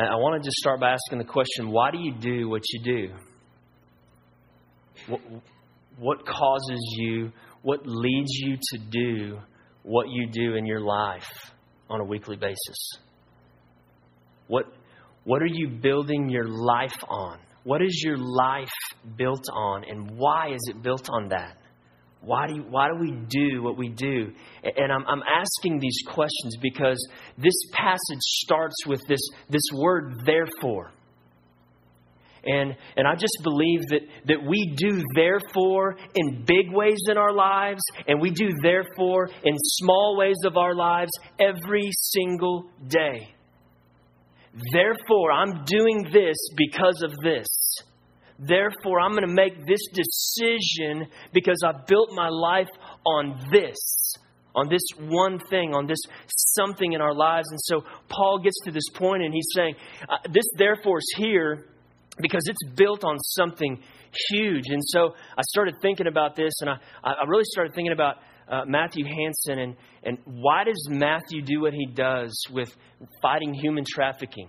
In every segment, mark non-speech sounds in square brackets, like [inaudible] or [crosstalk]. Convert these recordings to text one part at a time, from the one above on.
I want to just start by asking the question why do you do what you do? What, what causes you, what leads you to do what you do in your life on a weekly basis? What, what are you building your life on? What is your life built on, and why is it built on that? Why do, you, why do we do what we do? And I'm, I'm asking these questions because this passage starts with this, this word, therefore. And, and I just believe that, that we do therefore in big ways in our lives, and we do therefore in small ways of our lives every single day. Therefore, I'm doing this because of this. Therefore, I'm going to make this decision because I built my life on this, on this one thing, on this something in our lives. And so Paul gets to this point and he's saying, uh, This therefore is here because it's built on something huge. And so I started thinking about this and I, I really started thinking about uh, Matthew Hansen and, and why does Matthew do what he does with fighting human trafficking?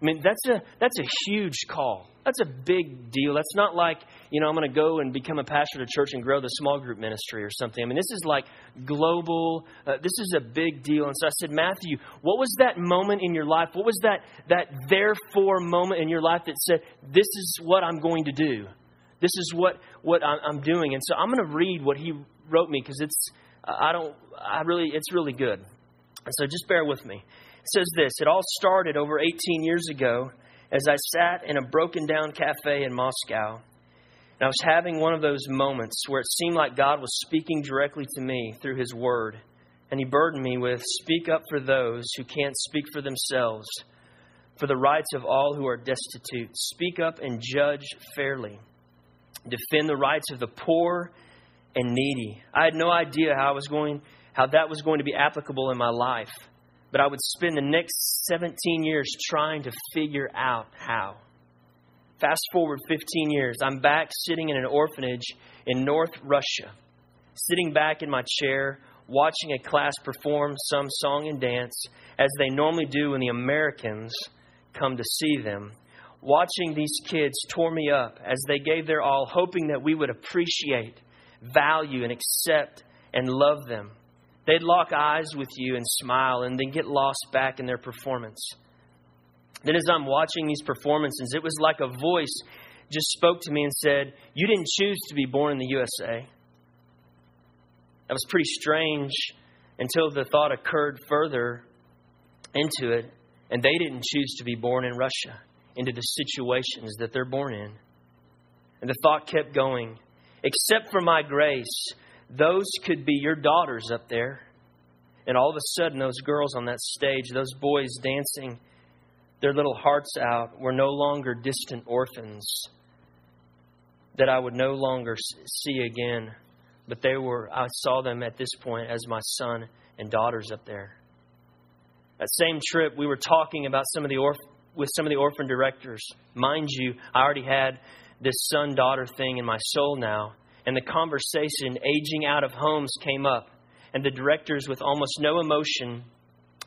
I mean, that's a, that's a huge call. That's a big deal. That's not like, you know, I'm going to go and become a pastor a church and grow the small group ministry or something. I mean, this is like global. Uh, this is a big deal. And so I said, Matthew, what was that moment in your life? What was that, that therefore moment in your life that said, this is what I'm going to do? This is what, what I'm doing. And so I'm going to read what he wrote me because it's, I don't, I really, it's really good. So just bear with me. It says this It all started over 18 years ago as I sat in a broken down cafe in Moscow. And I was having one of those moments where it seemed like God was speaking directly to me through His Word. And He burdened me with speak up for those who can't speak for themselves, for the rights of all who are destitute. Speak up and judge fairly. Defend the rights of the poor and needy. I had no idea how I was going how that was going to be applicable in my life but I would spend the next 17 years trying to figure out how. Fast forward 15 years, I'm back sitting in an orphanage in North Russia, sitting back in my chair, watching a class perform some song and dance as they normally do when the Americans come to see them. Watching these kids tore me up as they gave their all, hoping that we would appreciate, value, and accept and love them. They'd lock eyes with you and smile and then get lost back in their performance. Then, as I'm watching these performances, it was like a voice just spoke to me and said, You didn't choose to be born in the USA. That was pretty strange until the thought occurred further into it, and they didn't choose to be born in Russia into the situations that they're born in. And the thought kept going, except for my grace, those could be your daughters up there. And all of a sudden, those girls on that stage, those boys dancing their little hearts out, were no longer distant orphans that I would no longer see again. But they were, I saw them at this point as my son and daughters up there. That same trip, we were talking about some of the with some of the orphan directors. Mind you, I already had this son daughter thing in my soul now and the conversation, aging out of homes, came up. And the directors, with almost no emotion,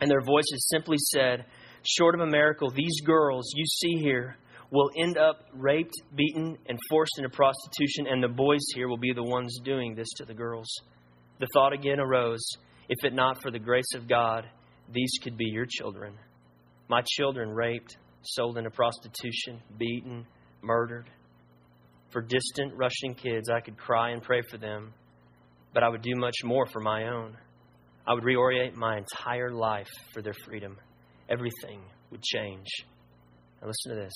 and their voices simply said, Short of a miracle, these girls you see here will end up raped, beaten, and forced into prostitution, and the boys here will be the ones doing this to the girls. The thought again arose if it not for the grace of God, these could be your children. My children raped, sold into prostitution, beaten, murdered for distant Russian kids, I could cry and pray for them, but I would do much more for my own. I would reorient my entire life for their freedom. Everything would change. Now, listen to this.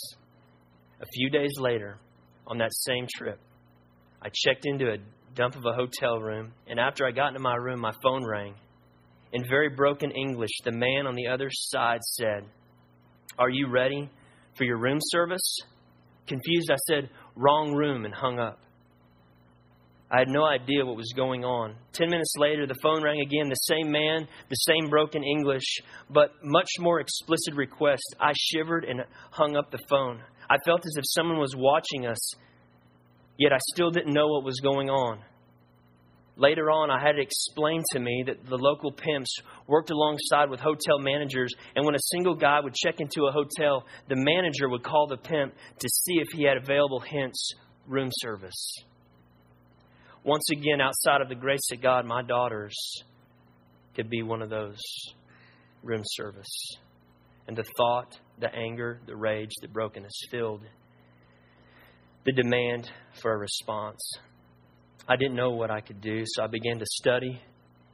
A few days later, on that same trip, I checked into a dump of a hotel room, and after I got into my room, my phone rang. In very broken English, the man on the other side said, Are you ready for your room service? Confused, I said, wrong room and hung up. I had no idea what was going on. Ten minutes later, the phone rang again. The same man, the same broken English, but much more explicit request. I shivered and hung up the phone. I felt as if someone was watching us, yet I still didn't know what was going on. Later on, I had it explained to me that the local pimps worked alongside with hotel managers, and when a single guy would check into a hotel, the manager would call the pimp to see if he had available, hints room service. Once again, outside of the grace of God, my daughters could be one of those room service. And the thought, the anger, the rage, the brokenness filled the demand for a response. I didn't know what I could do, so I began to study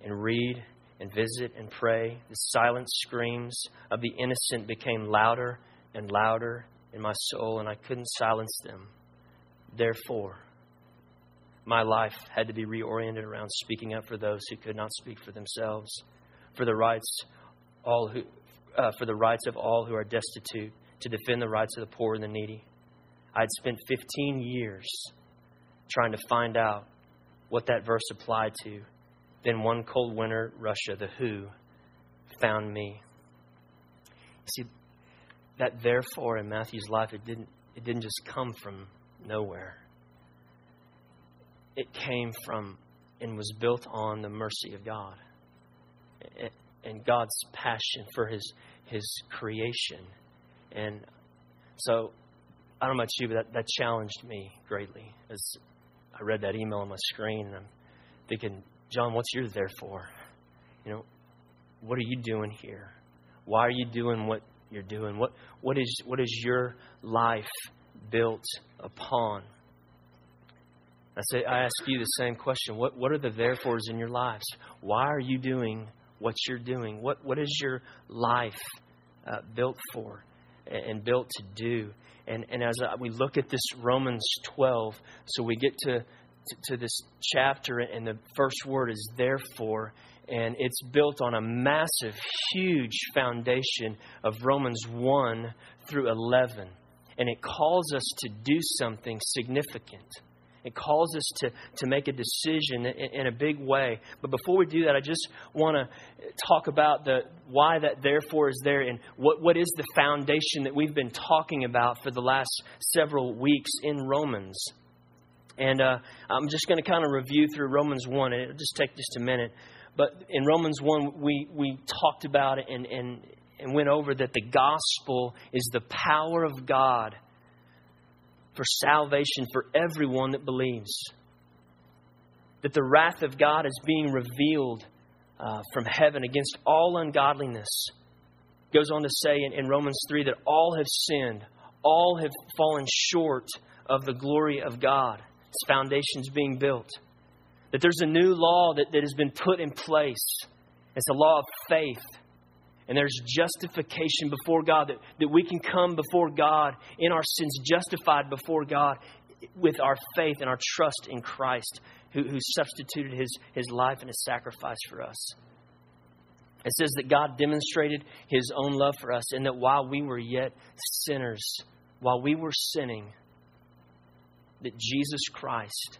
and read and visit and pray. The silent screams of the innocent became louder and louder in my soul, and I couldn't silence them. Therefore, my life had to be reoriented around speaking up for those who could not speak for themselves, for the rights all who, uh, for the rights of all who are destitute, to defend the rights of the poor and the needy. I'd spent 15 years trying to find out what that verse applied to. Then one cold winter, Russia, the Who, found me. See, that therefore in Matthew's life, it didn't, it didn't just come from nowhere. It came from and was built on the mercy of God and God's passion for His His creation. And so, I don't know about you, but that, that challenged me greatly as I read that email on my screen, and I'm thinking, John, what's your there for? You know, what are you doing here? Why are you doing what you're doing? What what is what is your life built upon? I say I ask you the same question. What what are the therefores in your lives? Why are you doing what you're doing? What what is your life uh, built for and built to do? And, and as uh, we look at this Romans 12, so we get to, to, to this chapter, and the first word is therefore, and it's built on a massive, huge foundation of Romans 1 through 11. And it calls us to do something significant. It calls us to, to make a decision in, in a big way. But before we do that, I just want to talk about the why that therefore is there and what, what is the foundation that we've been talking about for the last several weeks in Romans. And uh, I'm just going to kind of review through Romans 1, and it'll just take just a minute. But in Romans 1, we, we talked about it and, and, and went over that the gospel is the power of God for salvation for everyone that believes. That the wrath of God is being revealed uh, from heaven against all ungodliness. Goes on to say in, in Romans 3 that all have sinned, all have fallen short of the glory of God. Its foundations being built. That there's a new law that, that has been put in place. It's a law of faith and there's justification before God, that, that we can come before God in our sins, justified before God with our faith and our trust in Christ, who, who substituted his, his life and his sacrifice for us. It says that God demonstrated his own love for us, and that while we were yet sinners, while we were sinning, that Jesus Christ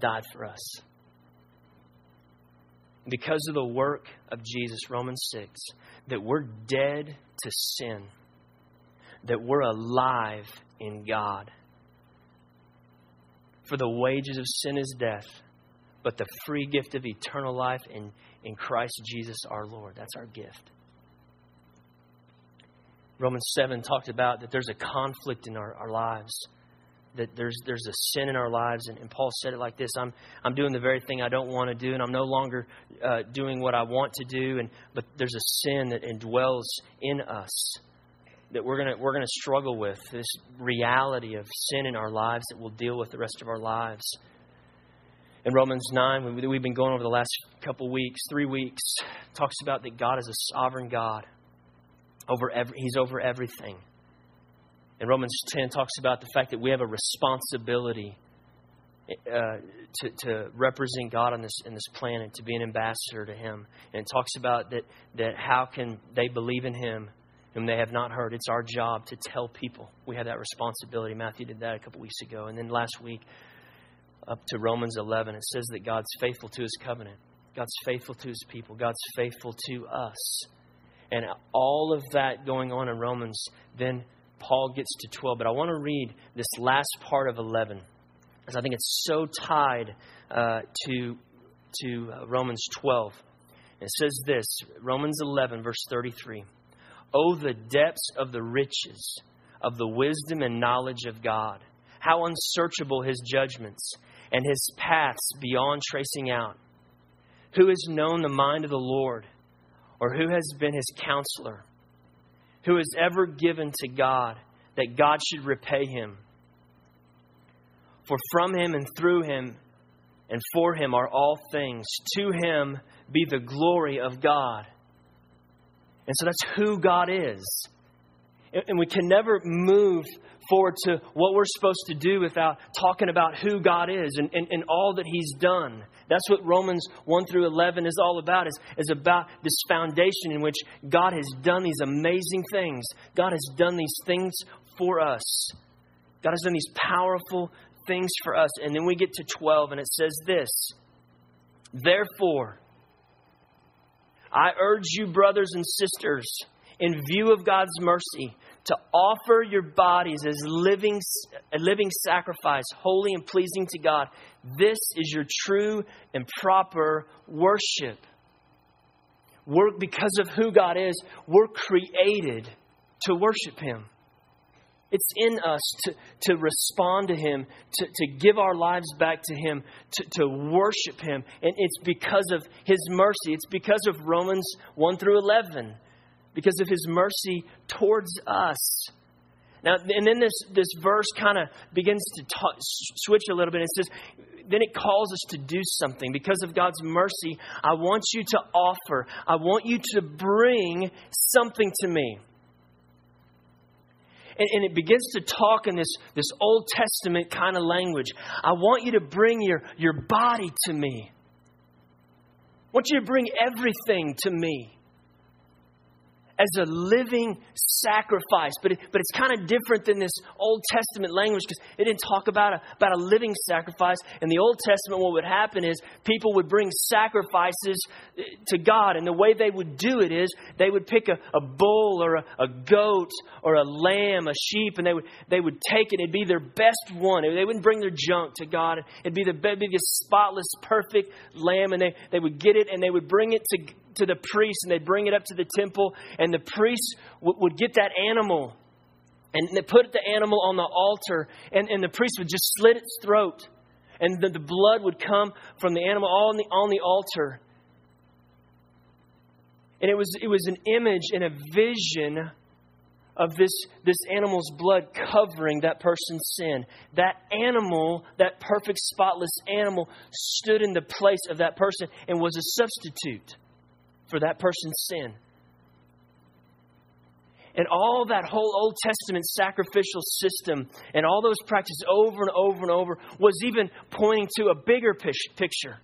died for us. Because of the work of Jesus, Romans 6, that we're dead to sin, that we're alive in God. For the wages of sin is death, but the free gift of eternal life in, in Christ Jesus our Lord. That's our gift. Romans 7 talked about that there's a conflict in our, our lives that there's there's a sin in our lives, and, and, Paul said it like this: I'm I'm doing the very thing I don't want to do, and I'm no longer uh, doing what I want to do, and but there's a sin that indwells in us that we're gonna we're gonna struggle with this reality of sin in our lives that we'll deal with the rest of our lives. In Romans 9, we've been going over the last couple weeks, three weeks, talks about that God is a sovereign God. Over every, he's over everything. And Romans 10 talks about the fact that we have a responsibility uh, to, to represent God on this, in this planet, to be an ambassador to Him. And it talks about that, that how can they believe in Him whom they have not heard. It's our job to tell people. We have that responsibility. Matthew did that a couple weeks ago. And then last week, up to Romans 11, it says that God's faithful to His covenant, God's faithful to His people, God's faithful to us. And all of that going on in Romans then Paul gets to 12. But I want to read this last part of 11 because I think it's so tied uh, to to uh, Romans 12. It says this Romans 11, verse 33. Oh, the depths of the riches of the wisdom and knowledge of God. How unsearchable his judgments and his paths beyond tracing out. Who has known the mind of the Lord, or who has been his counselor? Who has ever given to God that God should repay him? For from him and through him and for him are all things. To him be the glory of God. And so that's who God is. And we can never move forward to what we're supposed to do without talking about who God is and, and, and all that He's done. That's what Romans 1 through 11 is all about, is, is about this foundation in which God has done these amazing things. God has done these things for us. God has done these powerful things for us. And then we get to 12, and it says this Therefore, I urge you, brothers and sisters, in view of God's mercy, to offer your bodies as living, a living sacrifice, holy and pleasing to God. This is your true and proper worship. We're, because of who God is, we're created to worship Him. It's in us to, to respond to Him, to, to give our lives back to Him, to, to worship Him. And it's because of His mercy. It's because of Romans 1 through 11, because of His mercy towards us. Now, and then this, this verse kind of begins to talk, switch a little bit. It says, then it calls us to do something. Because of God's mercy, I want you to offer, I want you to bring something to me. And, and it begins to talk in this, this Old Testament kind of language. I want you to bring your, your body to me. I want you to bring everything to me as a living sacrifice. But, it, but it's kind of different than this Old Testament language because it didn't talk about a, about a living sacrifice. In the Old Testament, what would happen is people would bring sacrifices eh, to God. And the way they would do it is they would pick a, a bull or a, a goat or a lamb, a sheep, and they would, they would take it. It'd be their best one. They wouldn't bring their junk to God. It'd be the biggest, spotless, perfect lamb. And they, they would get it and they would bring it to, to the priest and they'd bring it up to the temple, and the priest w- would get that animal and they put the animal on the altar, and, and the priest would just slit its throat, and the, the blood would come from the animal on the, on the altar. And it was, it was an image and a vision of this, this animal's blood covering that person's sin. That animal, that perfect, spotless animal, stood in the place of that person and was a substitute for that person's sin. And all that whole Old Testament sacrificial system and all those practices over and over and over was even pointing to a bigger picture.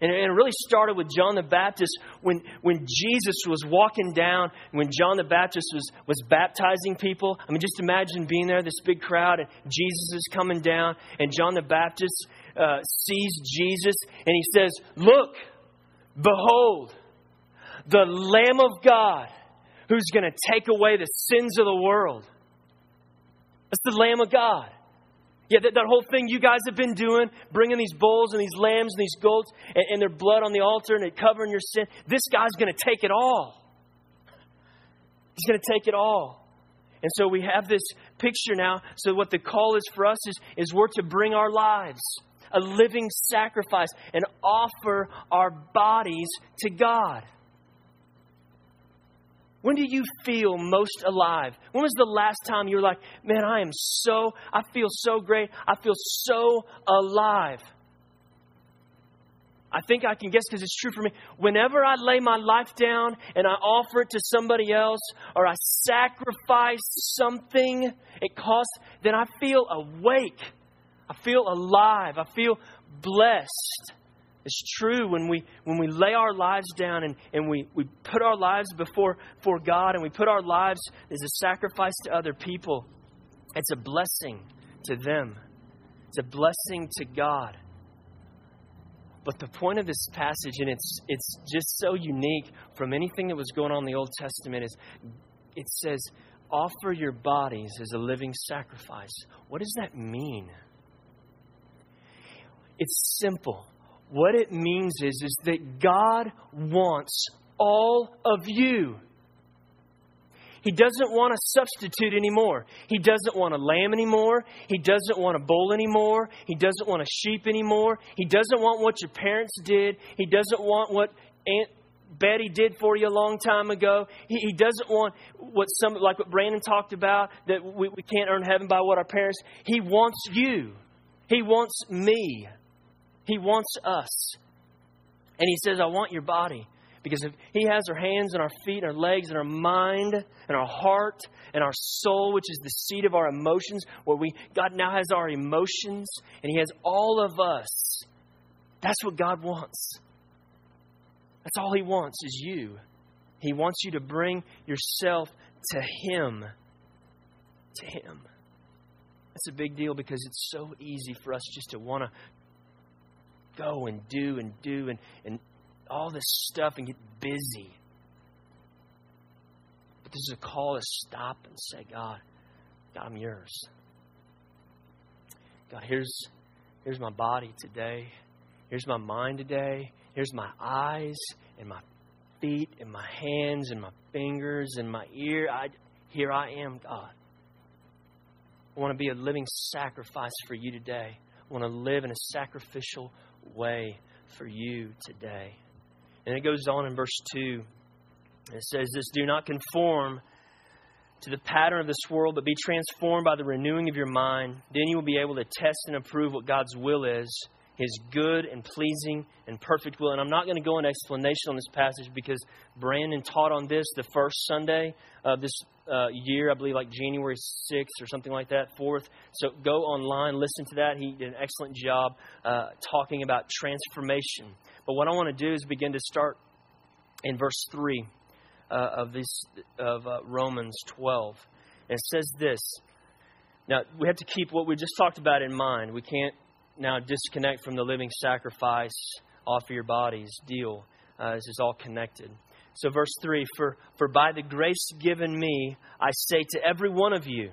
And it really started with John the Baptist when, when Jesus was walking down, when John the Baptist was, was baptizing people. I mean, just imagine being there, this big crowd, and Jesus is coming down, and John the Baptist uh, sees Jesus, and he says, Look, Behold, the Lamb of God who's going to take away the sins of the world. That's the Lamb of God. Yeah, that, that whole thing you guys have been doing, bringing these bulls and these lambs and these goats and, and their blood on the altar and it covering your sin, this guy's going to take it all. He's going to take it all. And so we have this picture now. So, what the call is for us is, is we're to bring our lives a living sacrifice and offer our bodies to God. When do you feel most alive? When was the last time you were like, man, I am so, I feel so great. I feel so alive. I think I can guess because it's true for me. Whenever I lay my life down and I offer it to somebody else or I sacrifice something it costs, then I feel awake. I feel alive. I feel blessed. It's true when we when we lay our lives down and, and we, we put our lives before for God and we put our lives as a sacrifice to other people. It's a blessing to them. It's a blessing to God. But the point of this passage, and it's it's just so unique from anything that was going on in the Old Testament, is it says, offer your bodies as a living sacrifice. What does that mean? It's simple. What it means is, is that God wants all of you. He doesn't want a substitute anymore. He doesn't want a lamb anymore. He doesn't want a bull anymore. He doesn't want a sheep anymore. He doesn't want what your parents did. He doesn't want what Aunt Betty did for you a long time ago. He, he doesn't want what some, like what Brandon talked about, that we, we can't earn heaven by what our parents. He wants you. He wants me. He wants us. And He says, I want your body. Because if He has our hands and our feet and our legs and our mind and our heart and our soul, which is the seat of our emotions, where we God now has our emotions and He has all of us. That's what God wants. That's all He wants is you. He wants you to bring yourself to Him. To Him. That's a big deal because it's so easy for us just to want to go and do and do and, and all this stuff and get busy. But this is a call to stop and say, God, God, I'm yours. God, here's, here's my body today. Here's my mind today. Here's my eyes and my feet and my hands and my fingers and my ear. I, here I am, God. I want to be a living sacrifice for you today. I want to live in a sacrificial way for you today. And it goes on in verse 2. It says this Do not conform to the pattern of this world, but be transformed by the renewing of your mind. Then you will be able to test and approve what God's will is, his good and pleasing and perfect will. And I'm not going to go into explanation on this passage because Brandon taught on this the first Sunday of this uh, year, I believe like January 6th or something like that, 4th. So go online, listen to that. He did an excellent job uh, talking about transformation. But what I want to do is begin to start in verse 3 uh, of, this, of uh, Romans 12. And it says this. Now, we have to keep what we just talked about in mind. We can't now disconnect from the living sacrifice, offer your bodies deal. Uh, this is all connected. So, verse 3 for, for by the grace given me, I say to every one of you,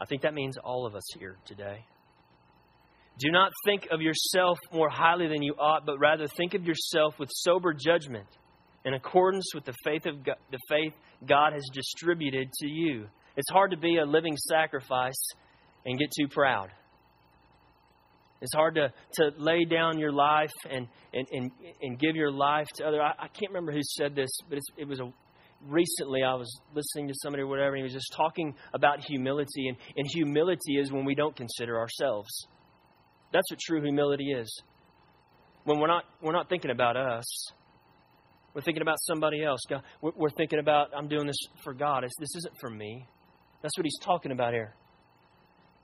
I think that means all of us here today. Do not think of yourself more highly than you ought, but rather think of yourself with sober judgment, in accordance with the faith of God, the faith God has distributed to you. It's hard to be a living sacrifice and get too proud. It's hard to, to lay down your life and, and, and, and give your life to other. I, I can't remember who said this, but it was a recently I was listening to somebody or whatever, and he was just talking about humility. And, and humility is when we don't consider ourselves. That's what true humility is. When we're not, we're not thinking about us, we're thinking about somebody else. God, we're, we're thinking about, I'm doing this for God. It's, this isn't for me. That's what he's talking about here.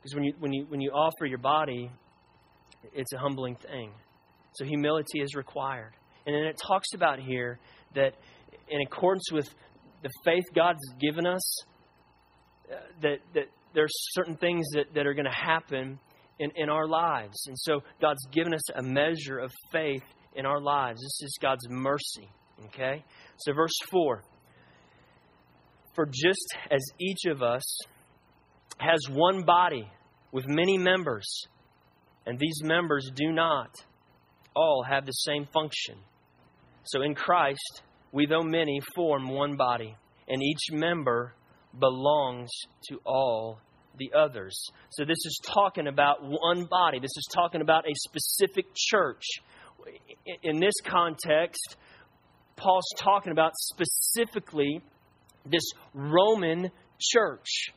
Because when you, when, you, when you offer your body, it's a humbling thing. So humility is required. And then it talks about here that in accordance with the faith God's given us, uh, that, that there's certain things that, that are going to happen in, in our lives. And so God's given us a measure of faith in our lives. This is God's mercy. Okay? So, verse 4 For just as each of us has one body with many members, and these members do not all have the same function. So in Christ, we, though many, form one body, and each member belongs to all the others. So this is talking about one body. This is talking about a specific church. In this context, Paul's talking about specifically this Roman church.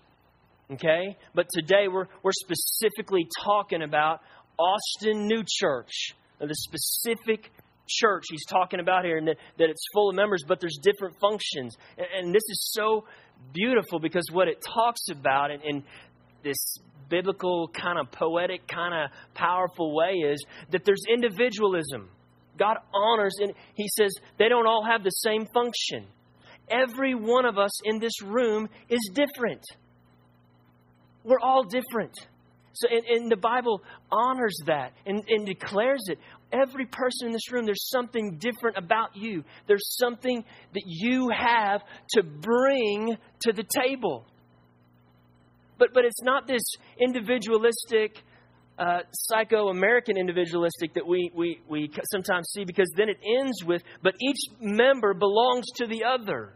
Okay? But today we're, we're specifically talking about Austin New Church, the specific church he's talking about here, and that, that it's full of members, but there's different functions. And, and this is so beautiful because what it talks about in, in this biblical, kind of poetic, kind of powerful way is that there's individualism. God honors, and He says they don't all have the same function. Every one of us in this room is different. We're all different. So, and, and, the Bible honors that and, and declares it. Every person in this room, there's something different about you. There's something that you have to bring to the table. But, but it's not this individualistic, uh, psycho American individualistic that we, we, we sometimes see because then it ends with, but each member belongs to the other.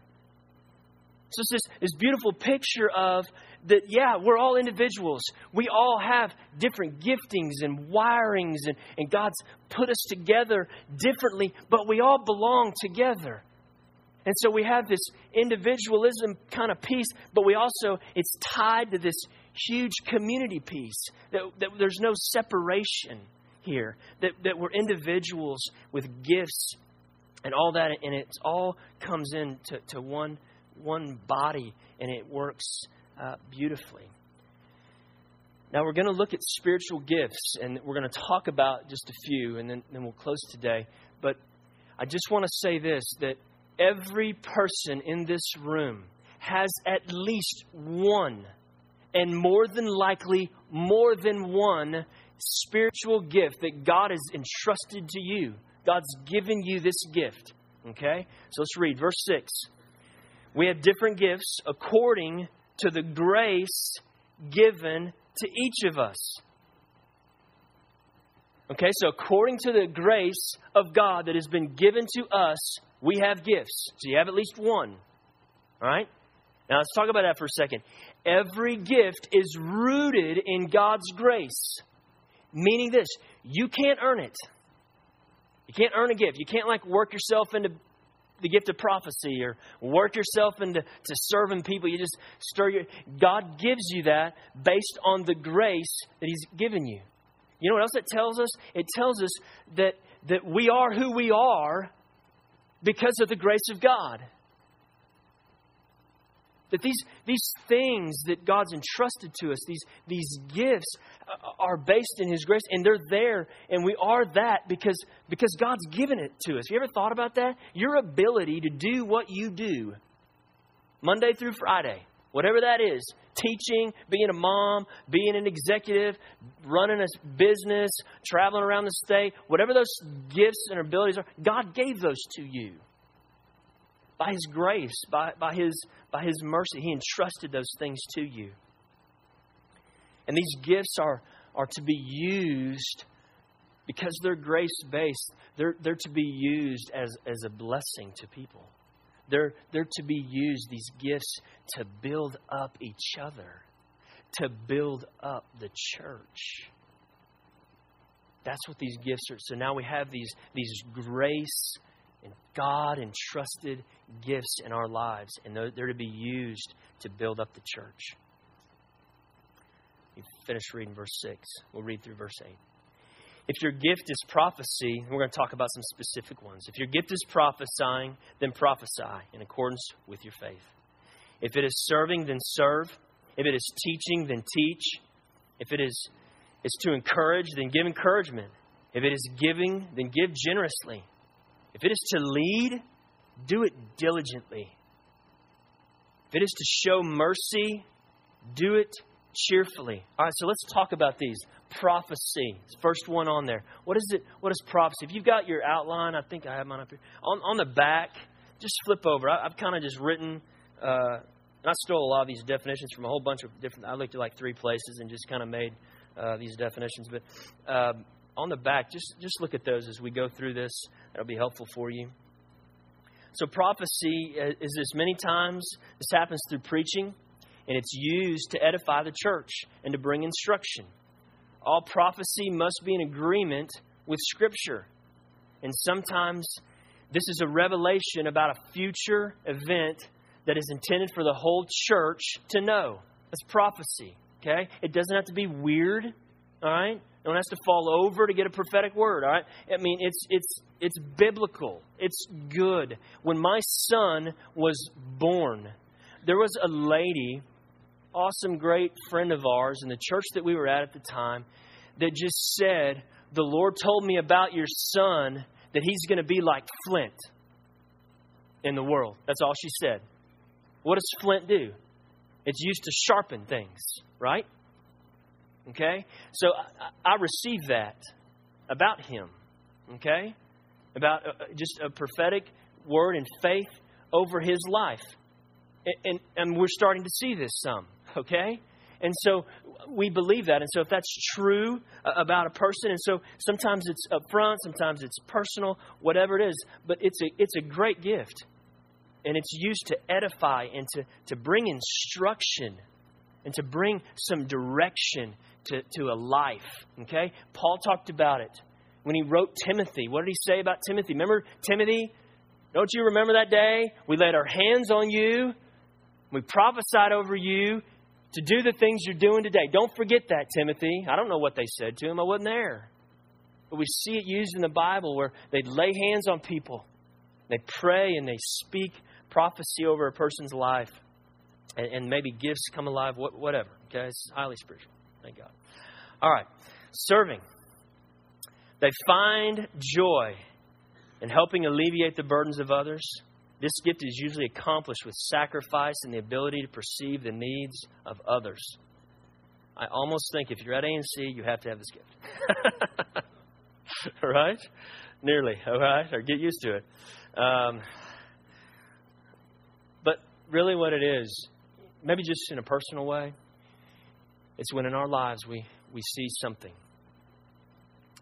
So it's this, this beautiful picture of that, yeah, we're all individuals. We all have different giftings and wirings, and, and God's put us together differently, but we all belong together. And so we have this individualism kind of piece, but we also, it's tied to this huge community piece, that, that there's no separation here, that, that we're individuals with gifts and all that, and it all comes into to one, one body, and it works uh, beautifully. Now, we're going to look at spiritual gifts, and we're going to talk about just a few, and then, then we'll close today. But I just want to say this that every person in this room has at least one and more than likely more than one spiritual gift that God has entrusted to you. God's given you this gift. Okay? So let's read verse 6. We have different gifts according to the grace given to each of us. Okay, so according to the grace of God that has been given to us, we have gifts. So you have at least one. All right? Now let's talk about that for a second. Every gift is rooted in God's grace, meaning this you can't earn it. You can't earn a gift. You can't like work yourself into the gift of prophecy or work yourself into to serving people. You just stir your God gives you that based on the grace that He's given you. You know what else it tells us? It tells us that that we are who we are because of the grace of God. That these, these things that God's entrusted to us, these, these gifts, uh, are based in His grace, and they're there, and we are that because, because God's given it to us. Have you ever thought about that? Your ability to do what you do, Monday through Friday, whatever that is teaching, being a mom, being an executive, running a business, traveling around the state, whatever those gifts and abilities are, God gave those to you by His grace, by, by, His, by His mercy. He entrusted those things to you. And these gifts are, are to be used because they're grace based, they're, they're to be used as, as a blessing to people. They're, they're to be used, these gifts, to build up each other, to build up the church. That's what these gifts are. So now we have these, these grace and God entrusted gifts in our lives, and they're, to be used to build up the church. You finish reading verse 6. We'll read through verse 8. If your gift is prophecy, we're going to talk about some specific ones. If your gift is prophesying, then prophesy in accordance with your faith. If it is serving, then serve. If it is teaching, then teach. If it is, is to encourage, then give encouragement. If it is giving, then give generously. If it is to lead, do it diligently. If it is to show mercy, do it cheerfully. All right, so let's talk about these. Prophecy. First one on there. What is it? What is prophecy? If you've got your outline, I think I have mine up here. On, on the back, just flip over. I, have kind of just written, uh, I stole a lot of these definitions from a whole bunch of different, I looked at like three places and just kind of made uh, these definitions. But um, on the back, just, just look at those as we go through this. That'll be helpful for you. So, prophecy uh, is this many times, this happens through preaching, and it's used to edify the church and to bring instruction. All prophecy must be in agreement with Scripture. And sometimes this is a revelation about a future event that is intended for the whole church to know. That's prophecy, okay? It doesn't have to be weird, all right? One has to fall over to get a prophetic word, all right? I mean, it's, it's, it's biblical. It's good. When my son was born, there was a lady, awesome, great friend of ours in the church that we were at at the time, that just said, The Lord told me about your son that he's going to be like flint in the world. That's all she said. What does flint do? It's used to sharpen things, right? Okay? So I, I received that about him. Okay? About uh, just a prophetic word and faith over his life. And, and, and we're starting to see this some. Okay? And so we believe that. And so, if that's true uh, about a person, and so sometimes it's upfront, sometimes it's personal, whatever it is, but it's a, it's a great gift. And it's used to edify and to, to bring instruction and to bring some direction to, to a life. Okay? Paul talked about it when he wrote Timothy. What did he say about Timothy? Remember Timothy? Don't you remember that day? We laid our hands on you, we prophesied over you to do the things you're doing today. Don't forget that, Timothy. I don't know what they said to him, I wasn't there. But we see it used in the Bible where they lay hands on people, they pray, and they speak prophecy over a person's life. And, and maybe gifts come alive, whatever. Okay, it's highly spiritual. Thank God. All right, serving. They find joy in helping alleviate the burdens of others. This gift is usually accomplished with sacrifice and the ability to perceive the needs of others. I almost think if you're at ANC, you have to have this gift. [laughs] right? Nearly, all right? Or get used to it. Um, but really, what it is, maybe just in a personal way, it's when in our lives we, we see something.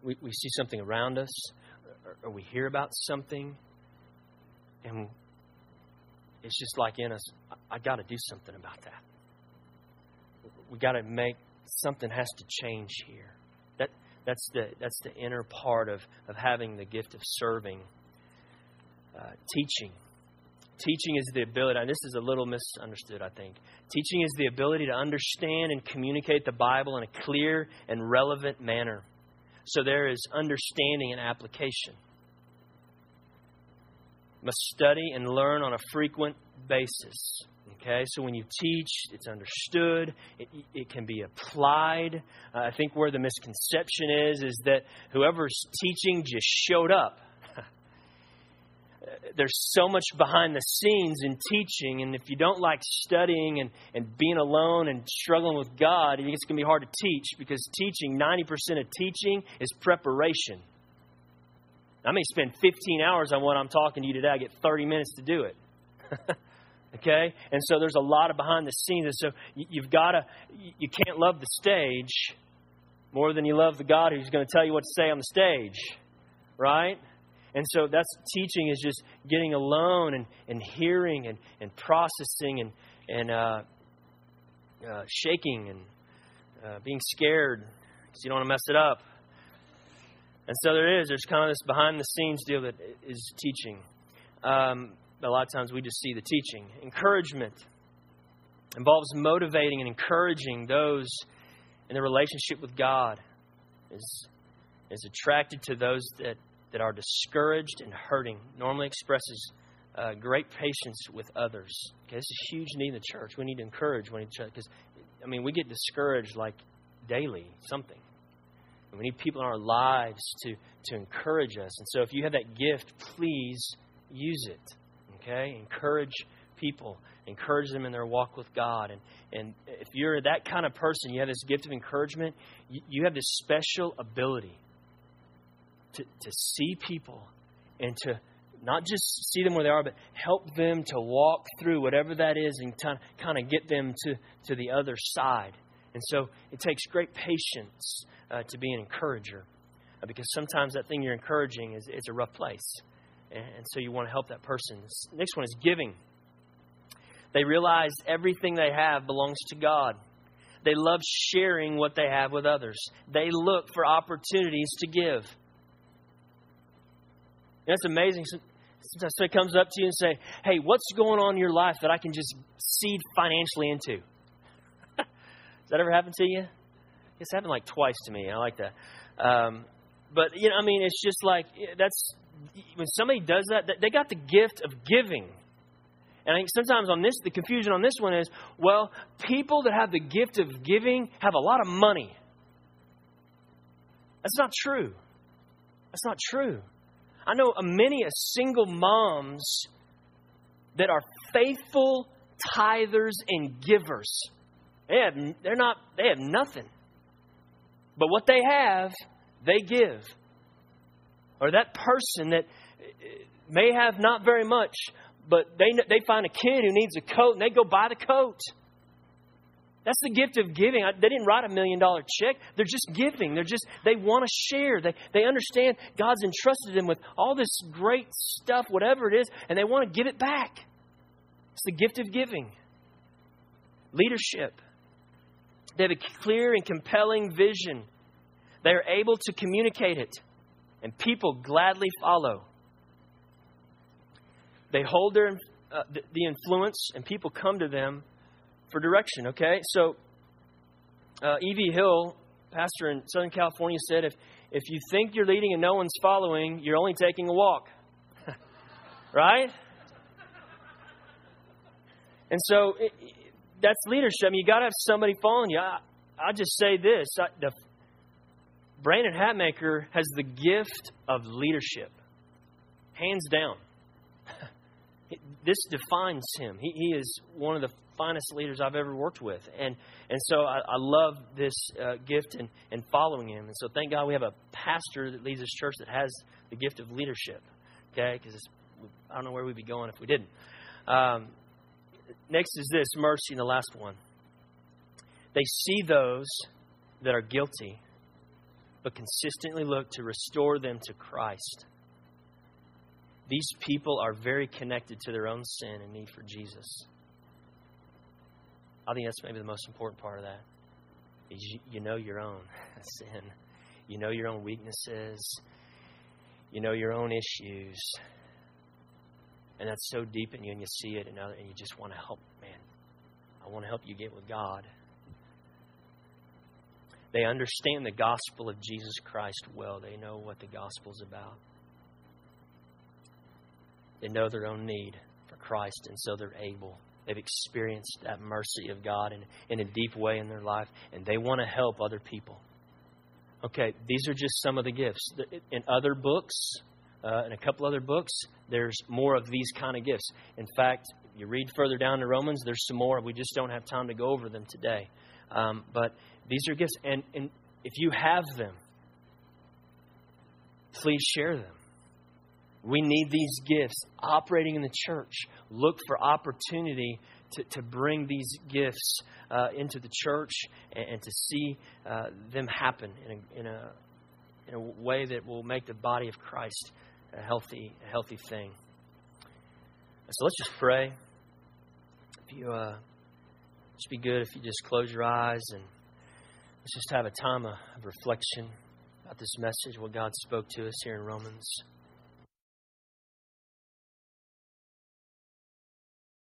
We, we see something around us, or, or we hear about something, and it's just like in us, I, I got to do something about that. We got to make something has to change here. That that's the that's the inner part of of having the gift of serving. Uh, teaching. Teaching is the ability, and this is a little misunderstood, I think. Teaching is the ability to understand and communicate the Bible in a clear and relevant manner. So there is understanding and application must study and learn on a frequent basis. Okay, so when you teach, it's understood, it, it can be applied. Uh, I think where the misconception is, is that whoever's teaching just showed up. There's so much behind the scenes in teaching, and if you don't like studying and, and being alone and struggling with God, it's going to be hard to teach because teaching, 90% of teaching is preparation. I may spend 15 hours on what I'm talking to you today. I get 30 minutes to do it. [laughs] okay? And so there's a lot of behind the scenes. And so you've got to, you can't love the stage more than you love the God who's going to tell you what to say on the stage. Right? And so that's teaching is just getting alone and, and hearing and, and processing and, and uh, uh, shaking and uh, being scared because you don't want to mess it up. And so there is, there's kind of this behind the scenes deal that is teaching. Um, a lot of times we just see the teaching. Encouragement involves motivating and encouraging those in their relationship with God, is, is attracted to those that, that are discouraged and hurting, normally expresses uh, great patience with others. Okay, this is a huge need in the church. We need to encourage one each other because, I mean, we get discouraged like daily, something. We need people in our lives to, to encourage us. And so if you have that gift, please use it. Okay? Encourage people. Encourage them in their walk with God. And, and if you're that kind of person, you have this gift of encouragement, you, you have this special ability to, to see people and to not just see them where they are, but help them to walk through whatever that is and kind of, get them to, to the other side. And so it takes great patience uh, to be an encourager uh, because sometimes that thing you're encouraging is, is a rough place. And, and so you want to help that person. This next one is giving. They realize everything they have belongs to God. They love sharing what they have with others. They look for opportunities to give. That's amazing. Sometimes somebody comes up to you and say, "Hey, what's going on in your life that I can just seed financially into?" [laughs] Has that ever happened to you? It's happened like twice to me. I like that. Um, but you know, I mean, it's just like that's when somebody does that, they got the gift of giving. And I think sometimes on this, the confusion on this one is, well, people that have the gift of giving have a lot of money. That's not true. That's not true. I know many a single moms that are faithful tithers and givers. They have, they're not, they have nothing. But what they have, they give. Or that person that eh, may have not very much, but they, they find a kid who needs a coat and they go buy the coat. That's the gift of giving. They didn't write a million dollar check. They're just giving. They're just, they want to share. They, they understand God's entrusted them with all this great stuff, whatever it is, and they want to give it back. It's the gift of giving. Leadership. They have a clear and compelling vision. They are able to communicate it, and people gladly follow. They hold their, uh, the, the influence, and people come to them for direction, okay? So, uh, E.V. Hill, pastor in Southern California, said if, if you think you're leading and no one's following, you're only taking a walk. [laughs] right? And so it, that's leadership. I mean, you got to have somebody following you. I, I just say this I, the, Brandon Hatmaker has the gift of leadership, hands down. This defines him. He, he is one of the finest leaders I've ever worked with. And, and so I, I love this uh, gift and, and following him. And so thank God we have a pastor that leads this church that has the gift of leadership. Okay? Because I don't know where we'd be going if we didn't. Um, next is this mercy, and the last one. They see those that are guilty, but consistently look to restore them to Christ. These people are very connected to their own sin and need for Jesus. I think that's maybe the most important part of that. Is you, you know your own [laughs] sin. You know your own weaknesses. You know your own issues. And that's so deep in you, and you see it, and, and you just want to help. Man, I want to help you get with God. They understand the gospel of Jesus Christ well. They know what the gospel is about. They know their own need for Christ, and so they're able They've experienced that mercy of God in, in a deep way in their life, and they want to help other people. Okay, these are just some of the gifts. In other books, uh, in a couple other books, there's more of these kind of gifts. In fact, you read further down in Romans, there's some more. We just don't have time to go over them today. Um, but these are gifts, and, and if you have them, please share them. We need these gifts operating in the church. Look for opportunity to, to bring these gifts uh, into the church and, and to see uh, them happen in a, in, a, in a way that will make the body of Christ a healthy, a healthy thing. So let's just pray. If you uh, just be good if you just close your eyes and let's just have a time of reflection about this message, what God spoke to us here in Romans.